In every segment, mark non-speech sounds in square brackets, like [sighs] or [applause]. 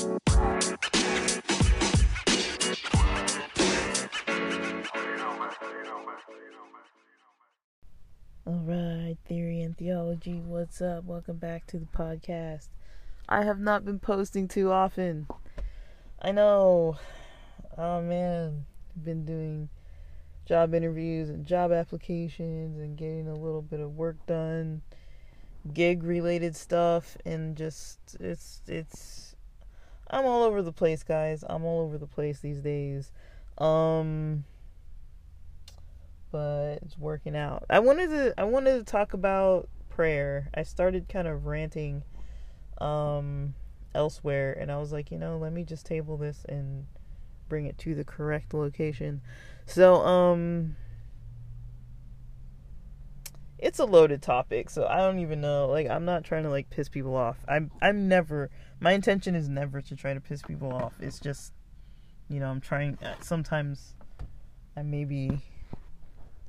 Alright, Theory and Theology, what's up? Welcome back to the podcast. I have not been posting too often. I know. Oh man, I've been doing job interviews and job applications and getting a little bit of work done, gig related stuff and just it's it's I'm all over the place, guys. I'm all over the place these days. Um but it's working out. I wanted to I wanted to talk about prayer. I started kind of ranting um elsewhere and I was like, you know, let me just table this and bring it to the correct location. So um it's a loaded topic, so I don't even know. Like I'm not trying to like piss people off. I'm I'm never my intention is never to try to piss people off. It's just you know, I'm trying uh, sometimes I may be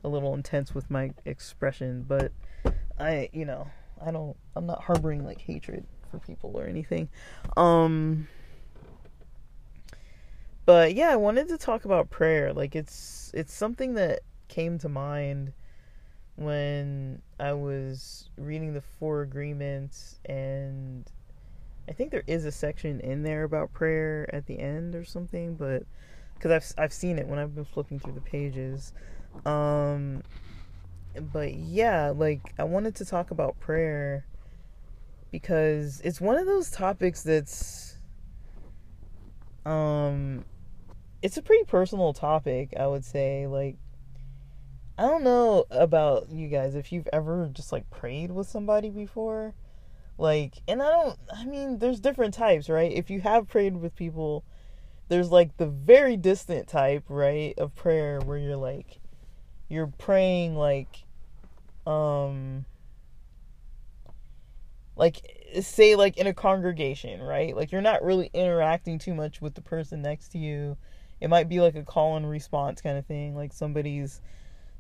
a little intense with my expression, but I, you know, I don't I'm not harboring like hatred for people or anything. Um but yeah, I wanted to talk about prayer. Like it's it's something that came to mind when I was reading the four agreements and I think there is a section in there about prayer at the end or something, but because I've I've seen it when I've been flipping through the pages. Um, but yeah, like I wanted to talk about prayer because it's one of those topics that's um it's a pretty personal topic, I would say. Like I don't know about you guys if you've ever just like prayed with somebody before. Like, and I don't I mean, there's different types, right? If you have prayed with people, there's like the very distant type, right, of prayer where you're like you're praying like um like say like in a congregation, right? Like you're not really interacting too much with the person next to you. It might be like a call and response kind of thing, like somebody's,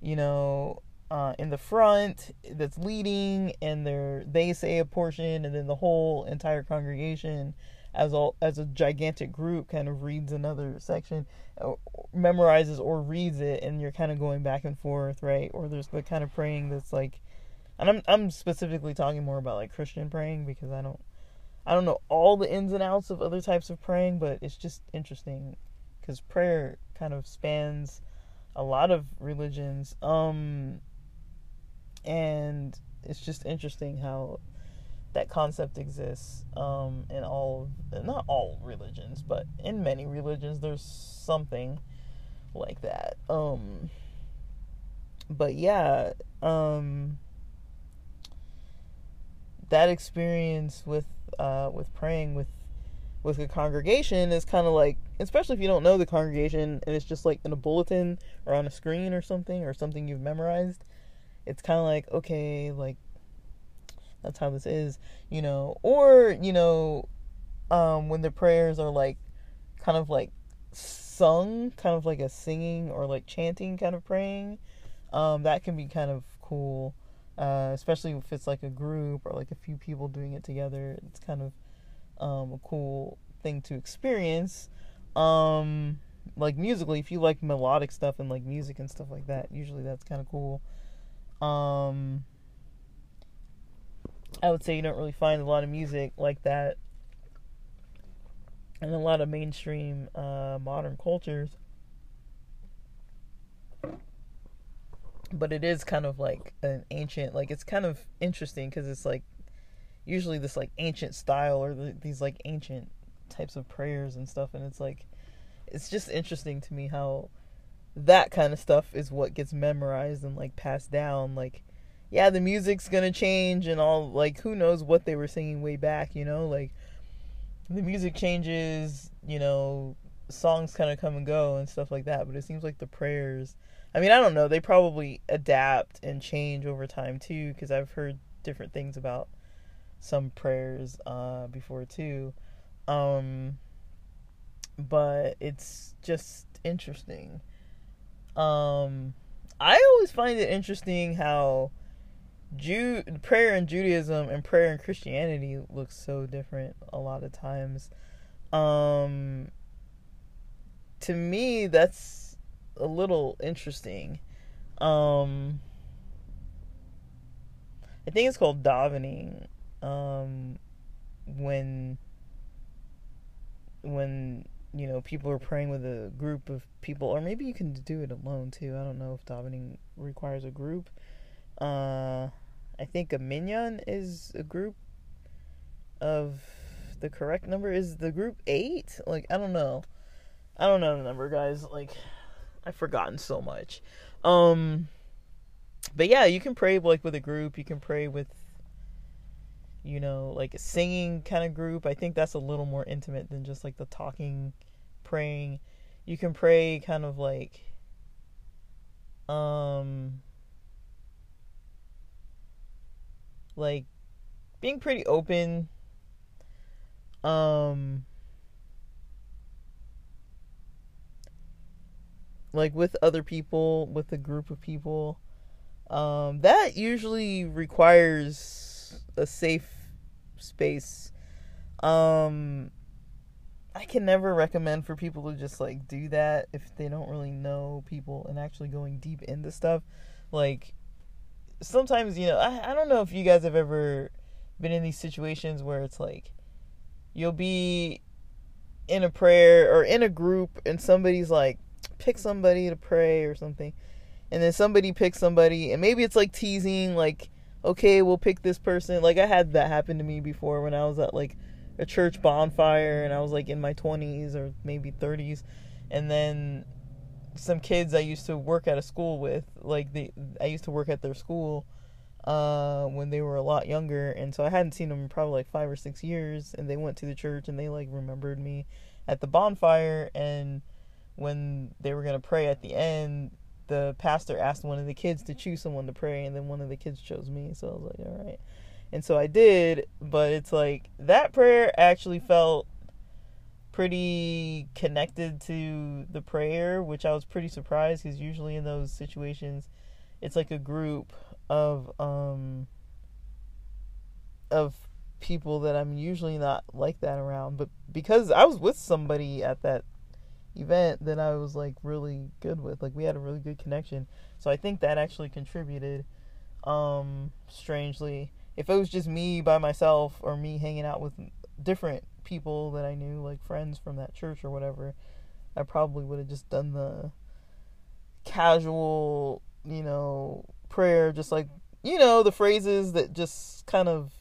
you know, uh, in the front that's leading, and they're they say a portion, and then the whole entire congregation as a as a gigantic group kind of reads another section or memorizes or reads it and you're kind of going back and forth right? Or there's the kind of praying that's like and I'm I'm specifically talking more about like Christian praying because I don't I don't know all the ins and outs of other types of praying but it's just interesting cuz prayer kind of spans a lot of religions. Um and it's just interesting how that concept exists um, in all, not all religions, but in many religions, there's something like that. Um, but yeah, um, that experience with uh, with praying with with a congregation is kind of like, especially if you don't know the congregation and it's just like in a bulletin or on a screen or something or something you've memorized. It's kind of like okay, like that's how this is, you know, or, you know, um, when the prayers are like kind of like sung, kind of like a singing or like chanting kind of praying, um, that can be kind of cool. Uh, especially if it's like a group or like a few people doing it together. It's kind of um, a cool thing to experience. Um, like musically, if you like melodic stuff and like music and stuff like that, usually that's kind of cool. Um, I would say you don't really find a lot of music like that in a lot of mainstream uh, modern cultures. But it is kind of like an ancient, like it's kind of interesting because it's like usually this like ancient style or the, these like ancient types of prayers and stuff, and it's like it's just interesting to me how that kind of stuff is what gets memorized and like passed down, like yeah, the music's gonna change and all. Like, who knows what they were singing way back? You know, like the music changes. You know, songs kind of come and go and stuff like that. But it seems like the prayers. I mean, I don't know. They probably adapt and change over time too, because I've heard different things about some prayers uh, before too. Um, but it's just interesting. Um, I always find it interesting how Jew prayer in Judaism and prayer in Christianity looks so different a lot of times. Um to me that's a little interesting. Um I think it's called davening. Um when when you know people are praying with a group of people or maybe you can do it alone too. I don't know if davening requires a group. Uh i think a minyan is a group of the correct number. Is the group eight? Like i don't know. I don't know the number guys. Like i've forgotten so much. Um but yeah you can pray like with a group. You can pray with you know, like a singing kind of group. I think that's a little more intimate than just like the talking, praying. You can pray kind of like um like being pretty open um like with other people with a group of people um that usually requires a safe space. Um I can never recommend for people to just like do that if they don't really know people and actually going deep into stuff. Like sometimes, you know, I I don't know if you guys have ever been in these situations where it's like you'll be in a prayer or in a group and somebody's like pick somebody to pray or something and then somebody picks somebody and maybe it's like teasing like okay, we'll pick this person. Like I had that happen to me before when I was at like a church bonfire and I was like in my 20s or maybe 30s and then some kids I used to work at a school with, like they I used to work at their school uh when they were a lot younger. And so I hadn't seen them in probably like 5 or 6 years. And they went to the church and they like remembered me at the bonfire. And when they were going to pray at the end the pastor asked one of the kids to choose someone to pray, and then one of the kids chose me. So I was like, all right. And so I did, but it's like that prayer actually felt pretty connected to the prayer, which I was pretty surprised because usually in those situations, it's like a group of um of people that I'm usually not like that around. But because I was with somebody at that event that I was like really good with. Like we had a really good connection. So I think that actually contributed um strangely. If it was just me by myself or me hanging out with different people that I knew like friends from that church or whatever, I probably would have just done the casual, you know, prayer just like you know, the phrases that just kind of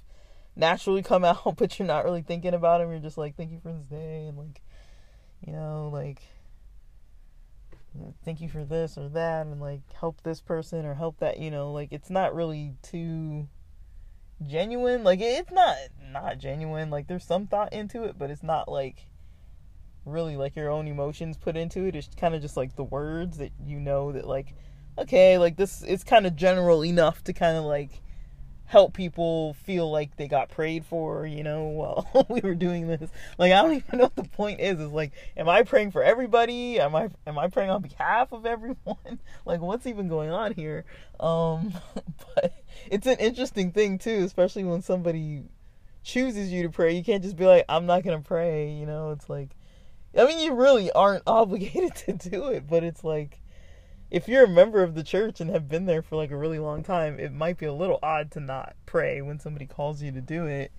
naturally come [laughs] out but you're not really thinking about them. You're just like thank you for this day and like you know, like thank you for this or that and like help this person or help that, you know, like it's not really too genuine. Like it's not not genuine. Like there's some thought into it, but it's not like really like your own emotions put into it. It's kind of just like the words that you know that like okay, like this it's kind of general enough to kind of like help people feel like they got prayed for, you know, [laughs] while [laughs] we were doing this. Like I don't even know what the point is. Is like, am I praying for everybody? Am I am I praying on behalf of [laughs] everyone? like what's even going on here? Um but it's an interesting thing too, especially when somebody chooses you to pray. You can't just be like, I'm not gonna pray, you know, it's like I mean you really aren't obligated to do it, but it's like if you're a member of the church and have been there for like a really long time, it might be a little odd to not pray when somebody calls you to do it.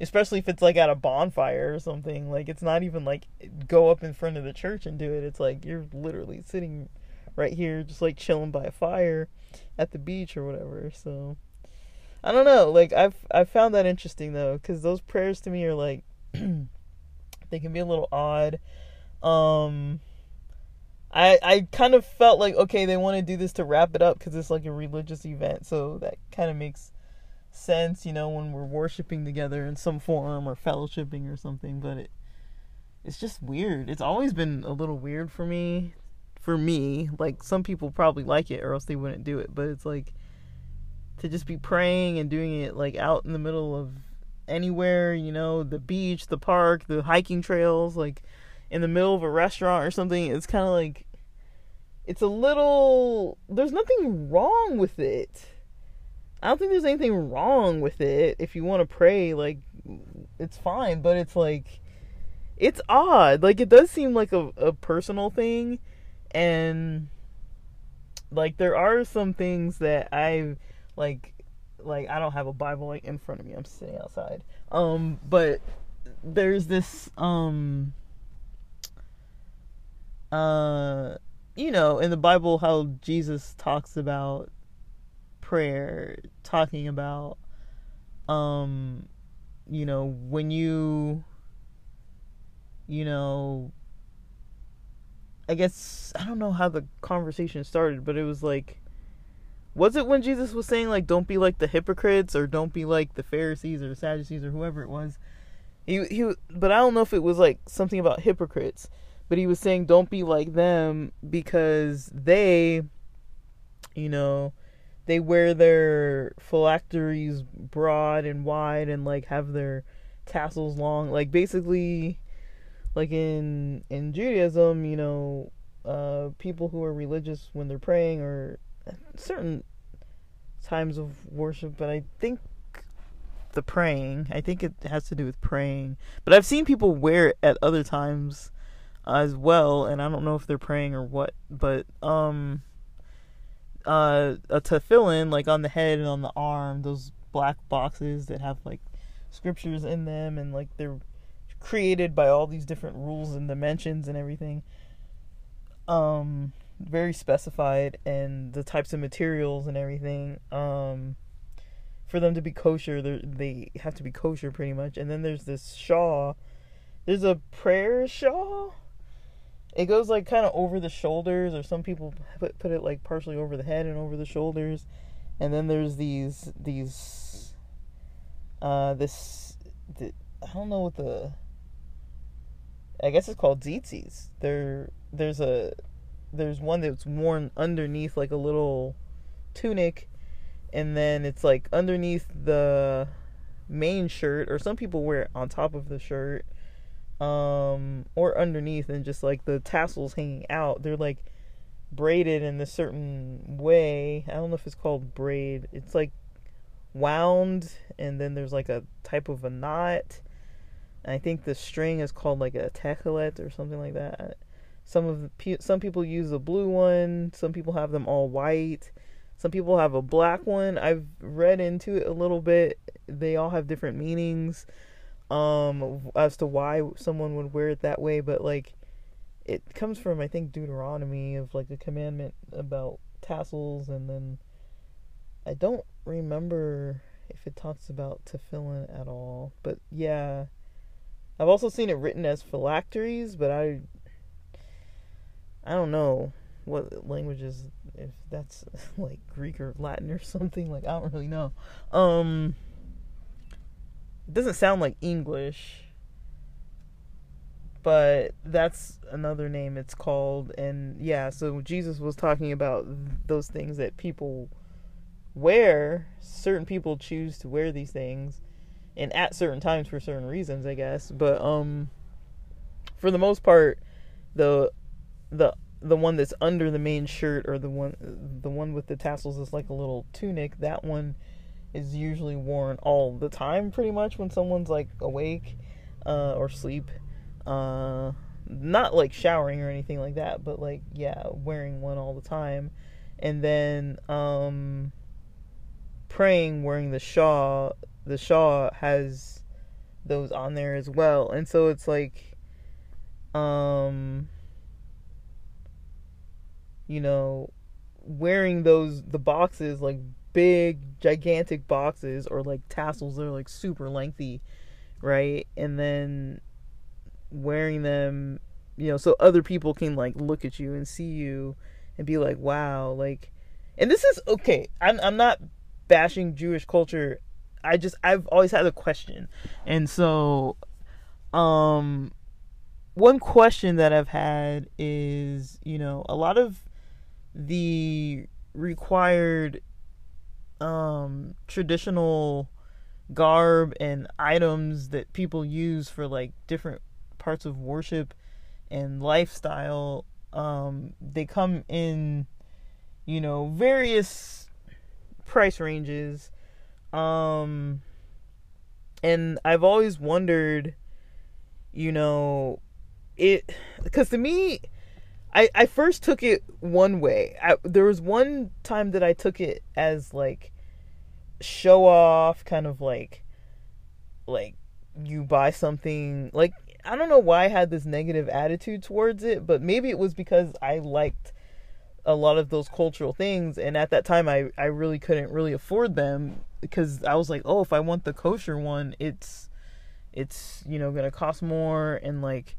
Especially if it's like at a bonfire or something. Like it's not even like go up in front of the church and do it. It's like you're literally sitting right here just like chilling by a fire at the beach or whatever. So I don't know. Like I've I've found that interesting though cuz those prayers to me are like [clears throat] they can be a little odd. Um I I kind of felt like okay, they want to do this to wrap it up because it's like a religious event, so that kind of makes sense, you know, when we're worshiping together in some form or fellowshipping or something. But it it's just weird. It's always been a little weird for me. For me, like some people probably like it, or else they wouldn't do it. But it's like to just be praying and doing it like out in the middle of anywhere, you know, the beach, the park, the hiking trails, like in the middle of a restaurant or something, it's kind of like it's a little there's nothing wrong with it. I don't think there's anything wrong with it if you want to pray like it's fine, but it's like it's odd. Like it does seem like a, a personal thing and like there are some things that I like like I don't have a Bible like in front of me. I'm sitting outside. Um but there's this um uh you know in the Bible how Jesus talks about prayer talking about um you know when you you know I guess I don't know how the conversation started, but it was like was it when Jesus was saying like don't be like the hypocrites or don't be like the Pharisees or the Sadducees or whoever it was. He he but I don't know if it was like something about hypocrites, but he was saying don't be like them because they you know they wear their phylacteries broad and wide and like have their tassels long like basically like in in Judaism, you know, uh, people who are religious when they're praying or certain times of worship, but I think the praying, I think it has to do with praying. But I've seen people wear it at other times as well, and I don't know if they're praying or what, but um uh a tefillin like on the head and on the arm, those black boxes that have like scriptures in them and like they're created by all these different rules and dimensions and everything. Um, very specified and the types of materials and everything. Um, for them to be kosher, they have to be kosher pretty much. And then there's this shawl. There's a prayer shawl. It goes like kind of over the shoulders, or some people put put it like partially over the head and over the shoulders. And then there's these these uh this the, I don't know what the I guess it's called tzitzis. There, there's a, there's one that's worn underneath like a little tunic, and then it's like underneath the main shirt, or some people wear it on top of the shirt, um, or underneath, and just like the tassels hanging out. They're like braided in a certain way. I don't know if it's called braid. It's like wound, and then there's like a type of a knot I think the string is called like a techelet or something like that. Some of the, some people use a blue one. Some people have them all white. Some people have a black one. I've read into it a little bit. They all have different meanings um as to why someone would wear it that way, but like it comes from I think Deuteronomy of like the commandment about tassels and then I don't remember if it talks about tefillin at all. But yeah, I've also seen it written as phylacteries, but I I don't know what languages if that's [laughs] like Greek or Latin or something like I don't really know. Um it doesn't sound like English. But that's another name it's called and yeah, so Jesus was talking about those things that people wear, certain people choose to wear these things and at certain times for certain reasons, I guess. But um, for the most part, the the the one that's under the main shirt or the one the one with the tassels is like a little tunic. That one is usually worn all the time, pretty much when someone's like awake uh, or sleep. Uh, not like showering or anything like that, but like yeah, wearing one all the time. And then um, praying wearing the shawl the shawl has those on there as well. And so it's like um you know wearing those the boxes like big gigantic boxes or like tassels that are like super lengthy, right? And then wearing them, you know, so other people can like look at you and see you and be like, "Wow, like and this is okay. I'm I'm not bashing Jewish culture I just I've always had a question. And so um one question that I've had is, you know, a lot of the required um traditional garb and items that people use for like different parts of worship and lifestyle um they come in you know various price ranges um and I've always wondered you know, it because to me, I I first took it one way. I, there was one time that I took it as like show off, kind of like like you buy something like I don't know why I had this negative attitude towards it, but maybe it was because I liked a lot of those cultural things and at that time I I really couldn't really afford them because I was like, "Oh, if I want the kosher one, it's it's, you know, to cost more and like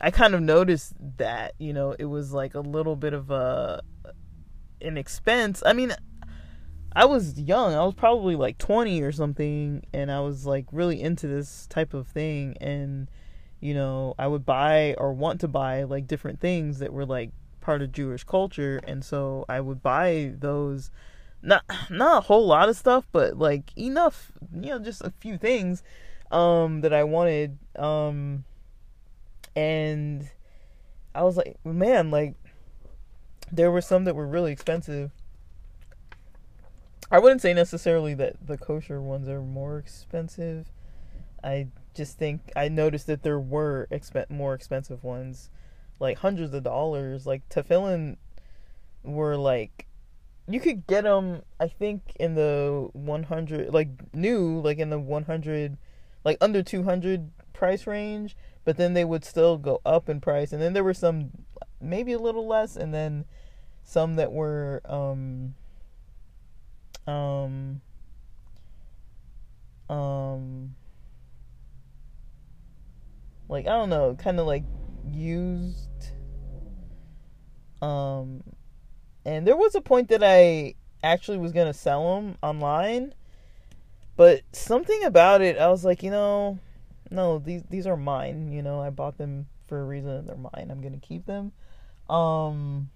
I kind of noticed that, you know, it was like a little bit of a an expense. I mean, I was young. I was probably like 20 or something and I was like really into this type of thing and you know, I would buy or want to buy like different things that were like part of Jewish culture and so I would buy those not [clears throat] not a whole lot of stuff, but like enough, you know, just a few things um that I wanted um and I was like, man, like there were some that were really expensive. I wouldn't say necessarily that the kosher ones are more expensive. I just think I noticed that there were exp- more expensive ones, like hundreds of dollars. Like tefillin were like, you could get them. I think in the one hundred, like new, like in the one hundred, like under two hundred price range. But then they would still go up in price, and then there were some maybe a little less, and then some that were um um um like I don't know, kind of like used. Um, and there was a point that I actually was gonna sell them online, but something about it, I was like, you know, no, these these are mine. You know, I bought them for a reason. They're mine. I'm gonna keep them. Um,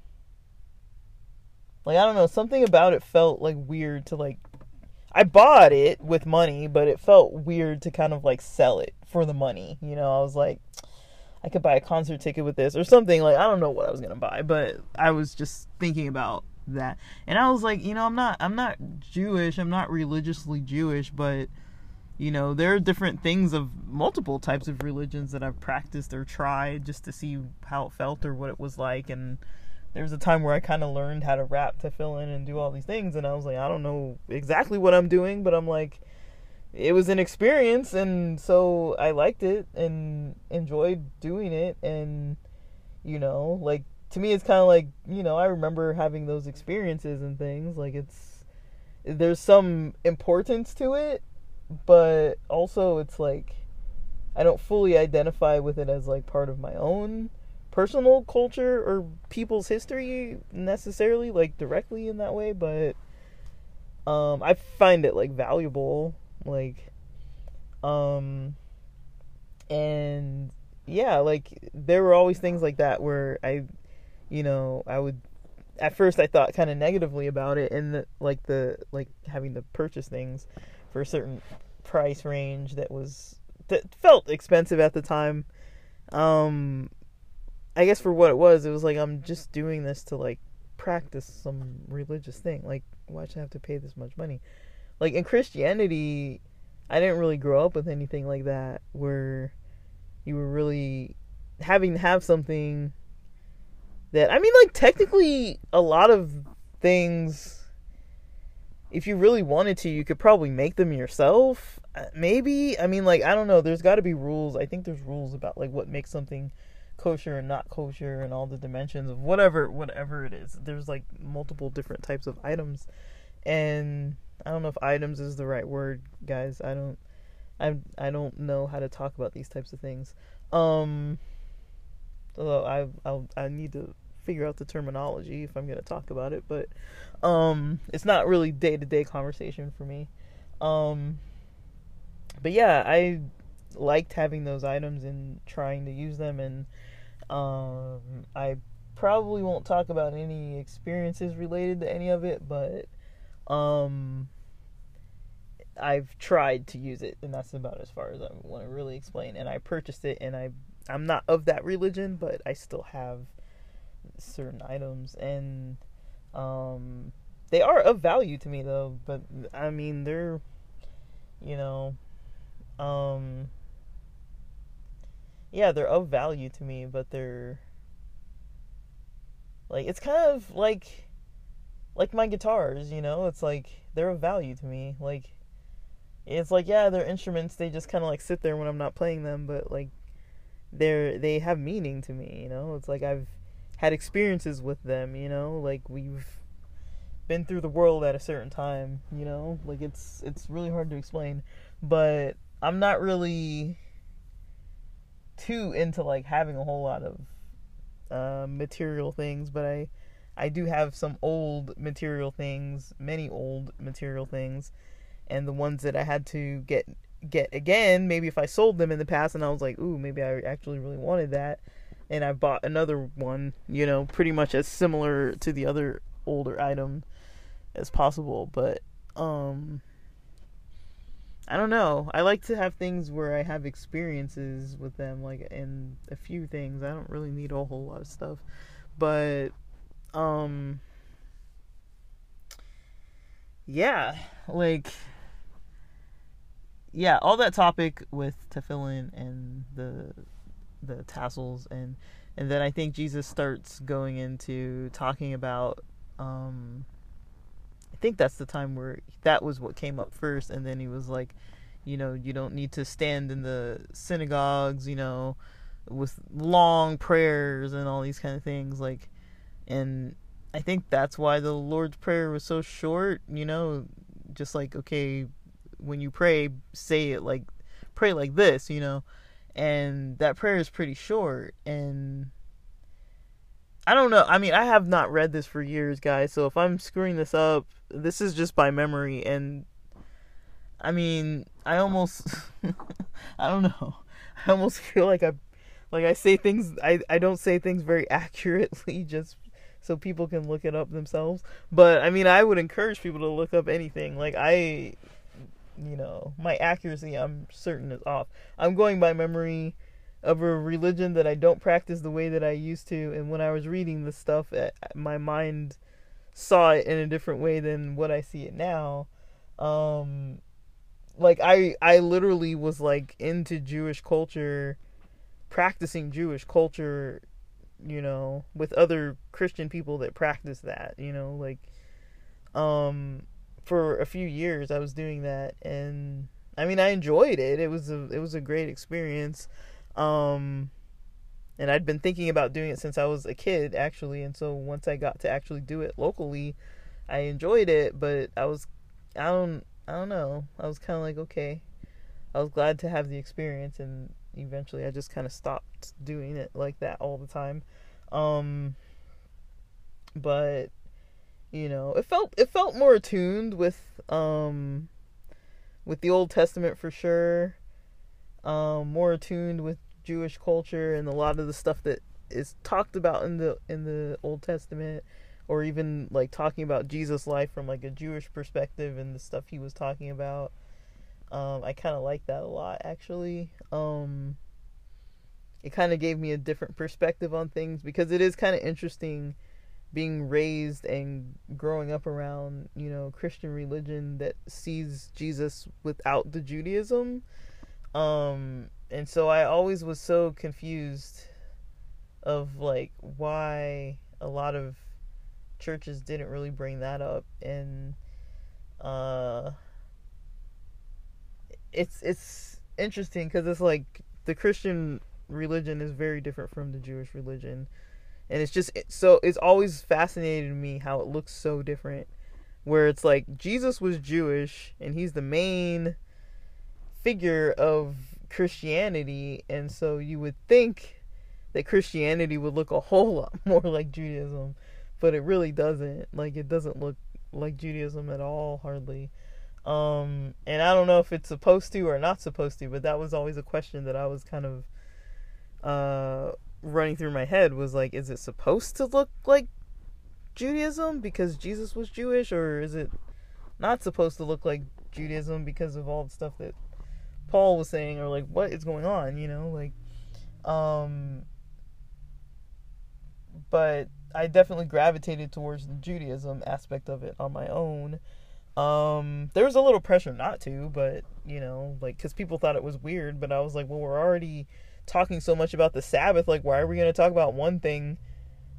like I don't know, something about it felt like weird to like I bought it with money, but it felt weird to kind of like sell it for the money. You know, I was like, I could buy a concert ticket with this or something. Like, I don't know what I was gonna buy, but I was just thinking about that, and I was like, you know, I'm not, I'm not Jewish, I'm not religiously Jewish, but you know, there are different things of multiple types of religions that I've practiced or tried just to see how it felt or what it was like, and there was a time where I kind of learned how to wrap to fill in and do all these things, and I was like, I don't know exactly what I'm doing, but I'm like, it was an experience, and so I liked it and enjoyed doing it, and you know, like to me, it's kind of like you know, I remember having those experiences and things. Like it's there's some importance to it, but also it's like I don't fully identify with it as like part of my own personal culture or people's history necessarily like directly in that way but um i find it like valuable like um and yeah like there were always things like that where i you know i would at first i thought kind of negatively about it and the, like the like having to purchase things for a certain price range that was that felt expensive at the time. Um I guess for what it was, it was like I'm just doing this to like practice some religious thing. Like, why should I have to pay this much money? Like in Christianity, I didn't really grow up with anything like that where you were really having to have something that I mean like technically a lot of things if you really wanted to you could probably make them yourself uh, maybe i mean like i don't know there's got to be rules i think there's rules about like what makes something kosher and not kosher and all the dimensions of whatever whatever it is. There's like multiple different types of items and I don't know if items is the right word, guys. I don't I I don't know how to talk about these types of things. Um although I I'll, I need to figure out the terminology if I'm going to talk about it, but um it's not really day-to-day conversation for me. Um but yeah, I liked having those items and trying to use them and um, I probably won't talk about any experiences related to any of it, but um, I've tried to use it, and that's about as far as I want to really explain. And I purchased it, and I I'm not of that religion, but I still have certain items, and um, they are of value to me though. But I mean, they're you know, um, yeah, they're of value to me, but they're like it's kind of like like my guitars, you know? It's like they're of value to me. Like it's like yeah, they're instruments, they just kind of like sit there when I'm not playing them, but like they're they have meaning to me, you know? It's like I've had experiences with them, you know? Like we've been through the world at a certain time, you know? Like it's it's really hard to explain, but I'm not really too into like having a whole lot of uh, material things, but I I do have some old material things, many old material things, and the ones that I had to get get again, maybe if I sold them in the past and I was like, ooh, maybe I actually really wanted that, and I bought another one, you know, pretty much as similar to the other older item as possible, but um I don't know. I like to have things where I have experiences with them, like in a few things. I don't really need a whole lot of stuff, but um, yeah, like yeah, all that topic with tefillin and the the tassels and and then I think Jesus starts going into talking about um I think that's the time where that was what came up first, and then he was like, you know, you don't need to stand in the synagogues, you know, with long prayers and all these kind of things, like, and I think that's why the Lord's prayer was so short, you know, just like okay, when you pray, say it like pray like this, you know, and that prayer is pretty short and I don't know. I mean, I have not read this for years, guys. So if I'm screwing this up, this is just by memory. And I mean, I almost, [laughs] I don't know. [laughs] I almost feel like I, like I say things. I I don't say things very [laughs] accurately, just so people can look it up themselves. But I mean, I would encourage people to look up anything. Like I, you know, my accuracy, I'm certain is off. I'm going by memory of a religion that I don't practice the way that I used to. And when I was reading the stuff, eh, my mind saw it in a different way than what I see it now. Um, like I, I literally was like into Jewish culture, practicing Jewish culture, you know, with other Christian people that practice that, you know, like, um, for a few years I was doing that, and I mean I enjoyed it. It was a, it was a great experience. Um, and I'd been thinking about doing it since I was a kid, actually. And so once I got to actually do it locally, I enjoyed it. But I was, I don't, I don't know. I was kind of like, okay. I was glad to have the experience, and eventually I just kind of stopped doing it like that all the time. Um, but you know, it felt it felt more attuned with um with the Old Testament for sure. Um, more attuned with Jewish culture and a lot of the stuff that is talked about in the in the Old Testament or even like talking about Jesus' life from like a Jewish perspective and the stuff he was talking about. Um, I kind of like that a lot actually. Um, it kind of gave me a different perspective on things because it is kind of interesting being raised and growing up around, you know, Christian religion that sees Jesus without the Judaism. Um, and so I always was so confused of like why a lot of churches didn't really bring that up. And uh it's it's interesting cuz it's like the Christian religion is very different from the Jewish religion. And it's just so it's always fascinated me how it looks so different where it's like Jesus was Jewish and he's the main figure of Christianity, and so you would think that Christianity would look a whole lot [laughs] more like Judaism, but it really doesn't. Like it doesn't look like Judaism at all, hardly. Um, and I don't know if it's supposed to or not supposed to, but that was always a question that I was kind of uh running through my head was like, is it supposed to look like Judaism because Jesus was Jewish, or is it not supposed to look like Judaism because of all the stuff that Paul was saying, or like what is going on, you know, like, um, but I definitely gravitated towards the Judaism aspect of it on my own. Um, there was a little pressure not to, but you know, like, cause people thought it was weird, but I was like, well, we're already talking so much about the Sabbath. Like, why are we going to talk about one thing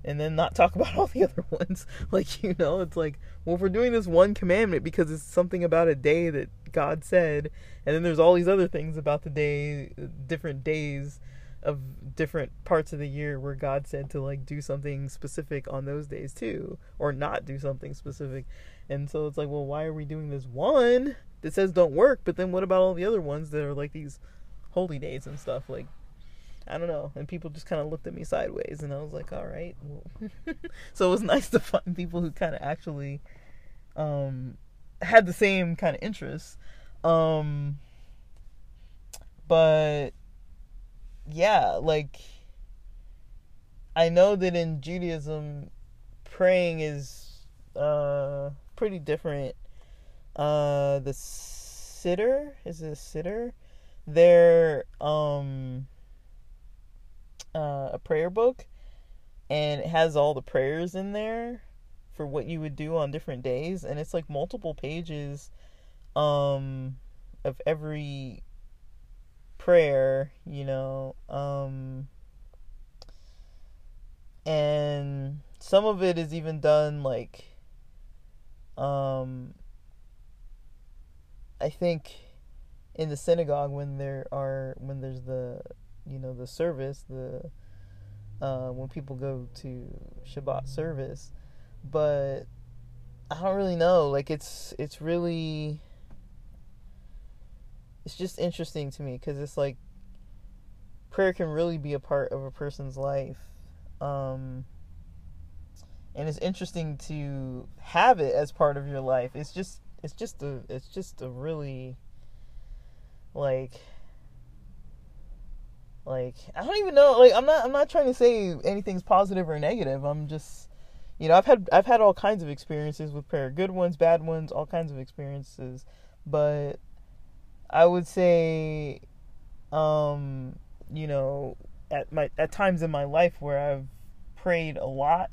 and then not talk [laughs] about all the other ones? [laughs] Like, you know, it's like, well, if we're doing this one commandment because it's something about a day that God said, and then there's all these other things about the day, different days of different parts of the year where God said to like do something specific on those days too, or not do something specific. And so it's like, well, why are we doing this one that says don't work, but then what about all the other ones that are like these holy days and stuff? Like, I don't know. And people just kind of looked at me sideways, and I was like, all right. Well. [laughs] so it was [laughs] nice to find people who kind of actually um, had the same kind of interests. Um, but yeah, like I know that in Judaism, praying is uh, pretty different. Uh, the siddur, is it a siddur? They're um uh, a prayer book, and it has all the prayers in there for what you would do on different days, and it's like multiple pages um of every prayer, you know, um and some of it is even done like um I think in the synagogue when there are when there's the you know the service the uh, when people go to Shabbat service, but I don't really know. Like it's it's really it's just interesting to me because it's like prayer can really be a part of a person's life. Um, and it's interesting to have it as part of your life. It's just it's just a it's just a really like like I don't even know. Like I'm not I'm not trying to say anything's positive or negative. I'm just you know, I've had I've had all kinds of experiences with prayer, good ones, bad ones, all kinds of experiences, but I would say um you know, at my at times in my life where I've prayed a lot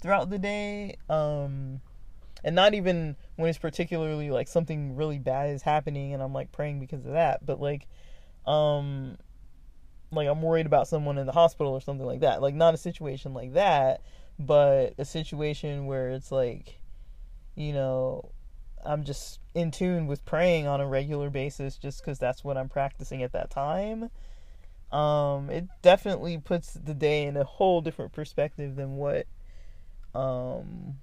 throughout the day um and not even when it's particularly like something really bad is happening and I'm like praying because of that, but like um like I'm worried about someone in the hospital or something like that. Like not a situation like that, but a situation where it's like you know, I'm just in tune with praying on a regular basis just cuz that's what I'm practicing at that time. Um it definitely puts the day in a whole different perspective than what um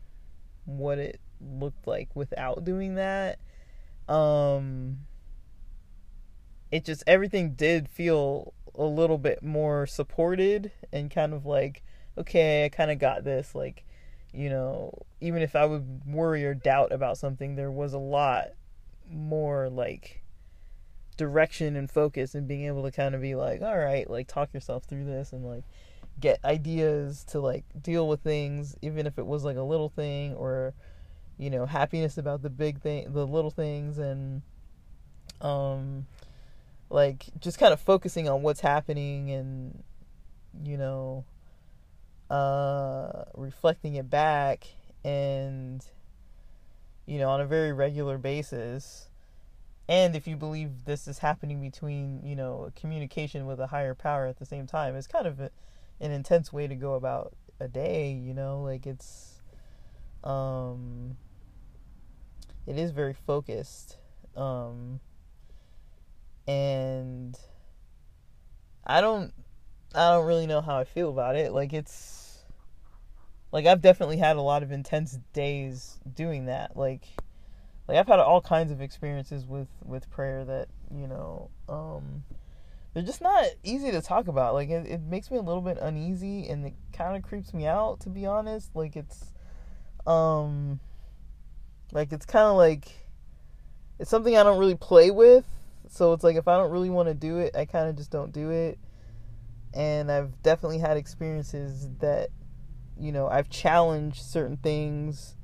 what it looked like without doing that. Um it just everything did feel a little bit more supported and kind of like okay, I kind of got this like you know, even if I would worry or doubt about something, there was a lot more like direction and focus and being able to kind of be like, all right, like talk yourself through this and like get ideas to like deal with things, even if it was like a little thing or you know happiness about the big thing, the little things, and um like just kind of focusing on what's happening and you know uh reflecting it back and you know on a very regular basis. And if you believe this is happening between you know communication with a higher power at the same time it's kind of a, an intense way to go about a day you know? Like it's um it is very focused um and I don't I don't really know how I feel about it. Like it's like I've definitely had a lot of intense days doing that. Like like I've had all kinds of experiences with with prayer that, you know, um they're just not easy to talk about. Like it, it makes me a little bit uneasy and it kind of creeps me out to be honest. Like it's um like it's kind of like it's something I don't really play with so it's like if I don't really want to do it, I kind of just don't do it. And I've definitely had experiences that, you know, I've challenged certain things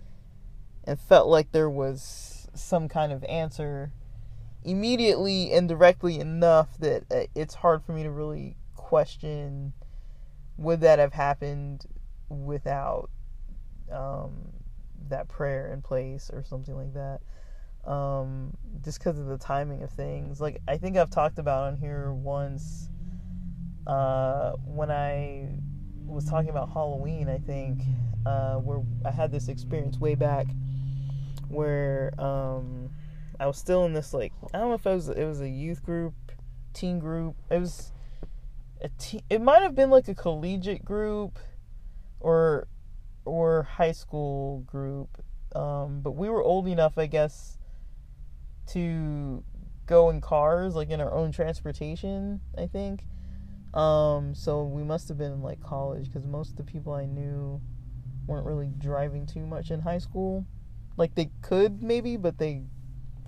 and felt like there was some kind of answer immediately and directly enough that uh, it's hard for me to really question would that have happened without um, that prayer in place or something like that um, just because of the timing of things. Like I think I've talked about on here once uh, when I was talking about Halloween, I think, uh, where I had this experience way back where um, I was still in this like I don't know if it was it was a youth group, teen group. It was a teen, it might have been like a collegiate group or or high school group. Um, but we were old enough, I guess, to go in cars, like in our own transportation, I think. Um, so we must have been in like college because most of the people I knew weren't really driving too much in high school. Like they could maybe, but they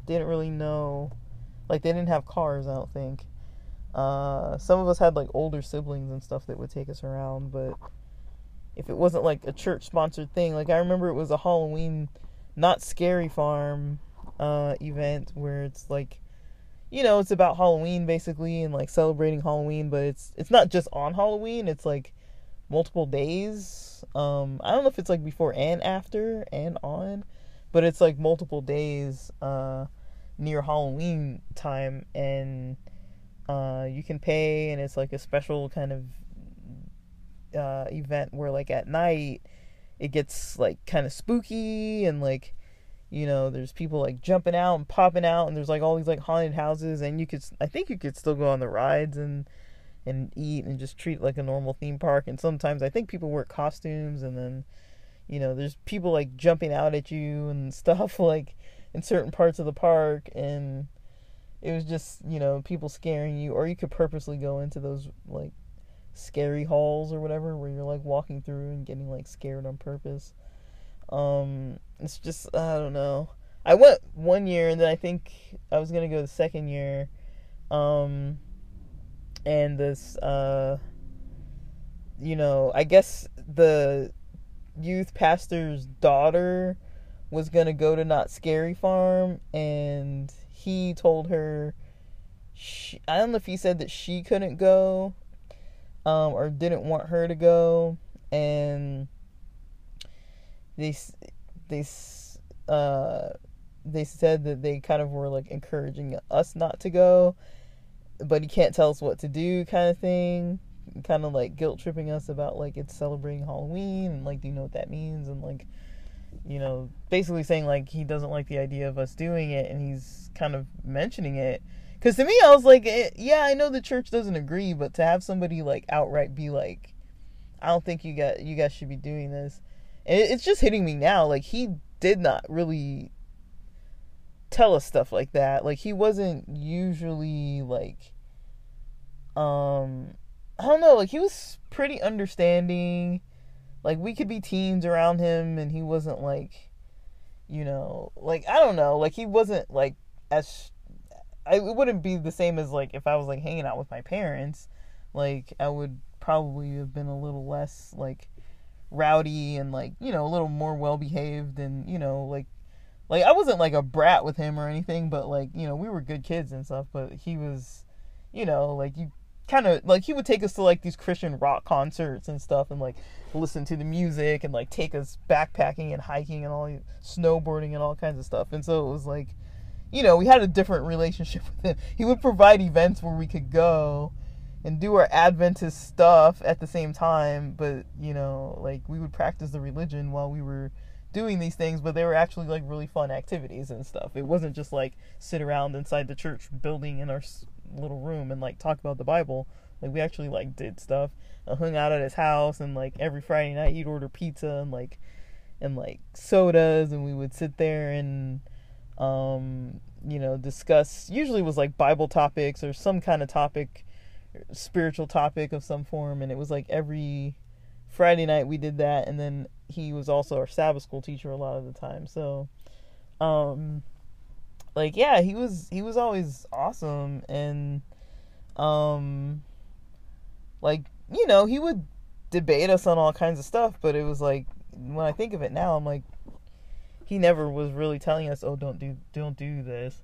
didn't really know. Like they didn't have cars, I don't think. Uh, some of us had like older siblings and stuff that would take us around, but if it wasn't like a church sponsored thing, like I remember it was a Halloween, Knott's Scary Farm, uh, event where it's like you know, it's about Halloween basically and like celebrating Halloween, but it's it's not just on Halloween, it's like multiple days. Um I don't know if it's like before and after and on, but it's like multiple days uh near Halloween time and uh you can pay and it's like a special kind of uh event where like at night it gets like kind of spooky and like you know there's people like jumping out and popping out and there's like all these like haunted houses and you could i think you could still go on the rides and and eat and just treat it like a normal theme park and sometimes i think people wear costumes and then you know there's people like jumping out at you and [laughs] stuff like in certain parts of the park and it was just you know people scaring you or you could purposely go into those like scary halls or whatever where you're like walking through and getting like scared on purpose um, it's just I don't know. I went one year and then I think I was gonna go the second year. Um, and this uh, you know, I guess the youth pastor's daughter was gonna go to Knott's Scary Farm, and he told her. She, I don't know if he said that she couldn't go, um, or didn't want her to go, and they they uh they said that they kind of were like encouraging us not to go, but he can't tell us what to do, kind of thing. Kind of like guilt tripping us about like it's celebrating Halloween and like do you know what that means? And like you know basically saying like he doesn't like the idea of us doing it and he's kind of mentioning it. Because to me I was like eh, yeah I know the church doesn't agree but to have somebody like outright be like I don't think you got you guys should be doing this it's just hitting me now. Like he did not really tell us stuff like that. Like he wasn't usually like um I don't know, like he was pretty understanding. Like we could be teens around him and he wasn't like you know, like I don't know, like he wasn't like as I it wouldn't be the same as like if I was like hanging out with my parents. Like I would probably have been a little less like rowdy and like you know a little more well behaved and you know like like I wasn't like a brat with him or anything, but like you know we were good kids and stuff. But he was, you know, like you kind of like he would take us to like these Christian rock concerts and stuff and like listen to the music and like take us backpacking and hiking and all snowboarding and all kinds of stuff. And so it was like, you know, we had a different relationship [laughs] with him. He would provide events where we could go and do our Adventist stuff at the same time, but you know, like we would practice the religion while we were doing these things, but they were actually like really fun activities and stuff. It wasn't just like sit around inside the church building in our little room and like talk about the Bible. Like we actually like did stuff. I hung out at his house and like every Friday night he'd order pizza and like and like sodas and we would sit there and um you know discuss usually was like Bible topics or some kind of topic spiritual topic of some form and it was like every Friday night we did that and then he was also our Sabbath school teacher a lot of the time. So um like yeah, he was he was always awesome and um like you know, he would debate us on all kinds of stuff, but it was like when I think of it now, I'm like he never was really telling us, "Oh, don't do don't do this."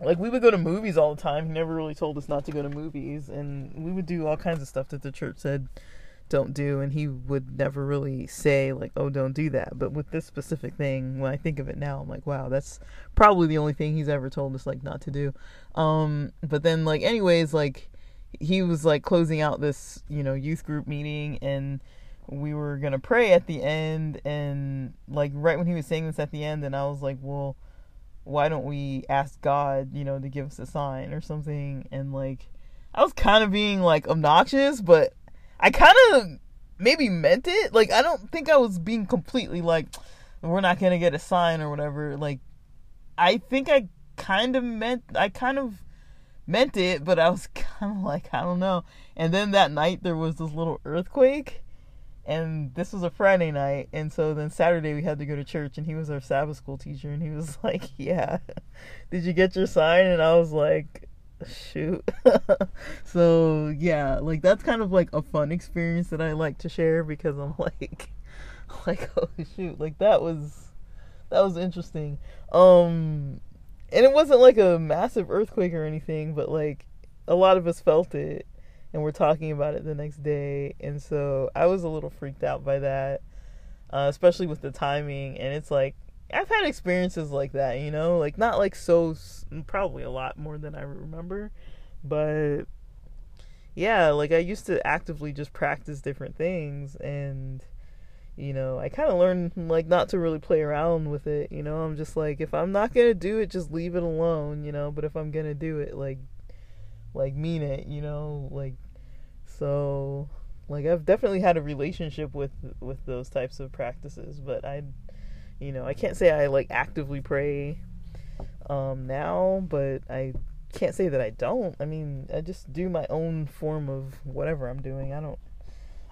Like we would go to movies all the time. He never really told us not to go to movies, and we would do all kinds of stuff that the church said don't do, and he would never really say like, "Oh, don't do that." But with this specific thing, when I think of it now, I'm like, "Wow, that's probably the only thing he's ever told us like not to do." Um, but then like, anyways, like he was like closing out this, you know, youth group meeting and we were to pray at the end and like right when he was saying this at the end and I was like, "Well, why don't we ask God, you know, to give us a sign or something?" And like I was kind of being like obnoxious, but I kind of maybe meant it. Like I don't think I was being completely like we're not going to get a sign or whatever. Like I think I kind of meant I kind of meant it, but I was [laughs] kind of like, I don't know. And then that night there was this little earthquake, and this was a Friday night, and so then Saturday we had to go to church, and he was our Sabbath school teacher, and he was [laughs] like, "Yeah, did you get your sign?" And I was like, "Shoot." [laughs] so yeah, like that's kind of like a fun experience that I like to share because I'm [laughs] like, like oh shoot, like that was that was interesting. Um and it wasn't like a massive earthquake or anything, but like a lot of us felt it and we're talking about it the next day. And so I was a little freaked out by that, uh, especially with the timing. And it's like, I've had experiences like that, you know, like not like so, probably a lot more than I remember, but yeah, like I used to actively just practice different things and you know, I kind of learned like not to really play around with it. You know, I'm just like if I'm not gonna do it, just leave it alone. You know, but if I'm gonna do it, like, like mean it. You know, like, so, like I've definitely had a relationship with with those types of practices, but I, you know, I can't say I like actively pray, um, now, but I can't say that I don't. I mean, I just do my own form of whatever I'm doing. I don't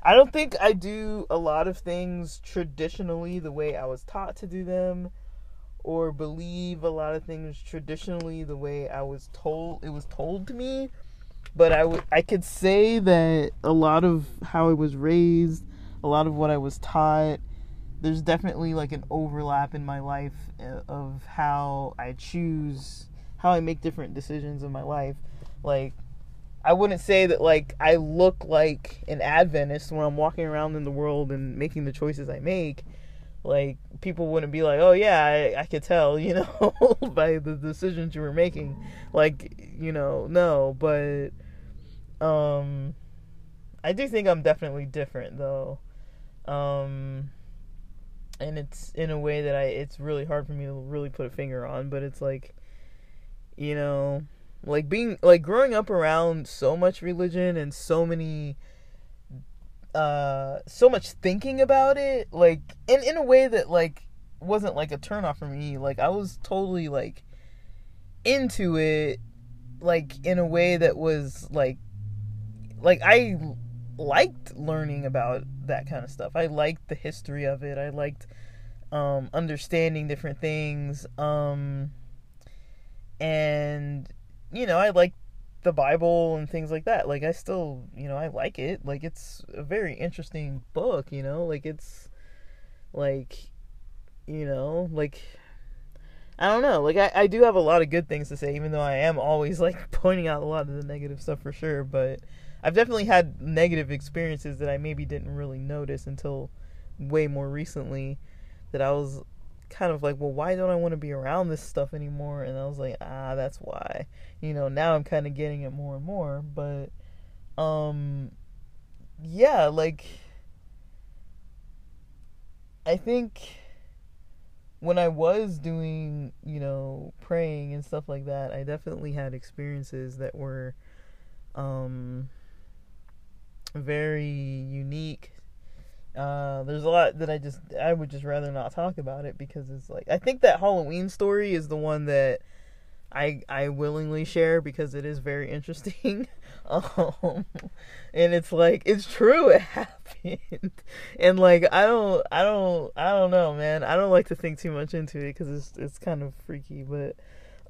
I don't think I do a lot of things traditionally the way I was taught to do them or believe a lot of things traditionally the way I was told it was told to me but I, w- I could say that a lot of how I was raised a lot of what I was taught there's definitely like an overlap in my life uh, of how I choose how I make different decisions in my life like I wouldn't say that like I look like an Adventist when I'm walking around in the world and making the choices I make. Like people wouldn't be like, "Oh yeah, I, I could tell," [laughs] you know, by the decisions you were making. Like, you know, no, but um I do think I'm definitely different though. Um and it's in a way that I it's really hard for me to really put a finger on, but it's like you know, like being like growing up around so much religion and so many uh so much thinking about it like in in a way that like wasn't like a turn off for me. Like i was totally like into it like in a way that was like like i liked learning about that kind of stuff. I liked the history of it. I liked um understanding different things um and you know, I like the Bible and things like that. Like I still, you know, I like it. Like it's a very interesting book, you know? Like it's like you know, like I don't know. Like I, I do have a lot of good things to say, even though I am always [laughs] like pointing out a lot of the negative stuff for sure. But I've definitely had negative experiences that I maybe didn't really notice until way more recently. That I was kind of like, well, why don't I want to be around this stuff anymore? And I was like, ah, that's why. You know, now I'm kind of getting it more and more, but um yeah, like I think when I was doing, you know, praying and stuff like that, I definitely had experiences that were um very unique uh, there's a lot that I just I would just rather not talk about it because it's like I think that Halloween story is the one that I I willingly share because it is very interesting. [laughs] um, and it's like it's true it [laughs] happened. and like I don't I don't I don't know, man. I don't like to think too much into it cuz it's it's kind of freaky, but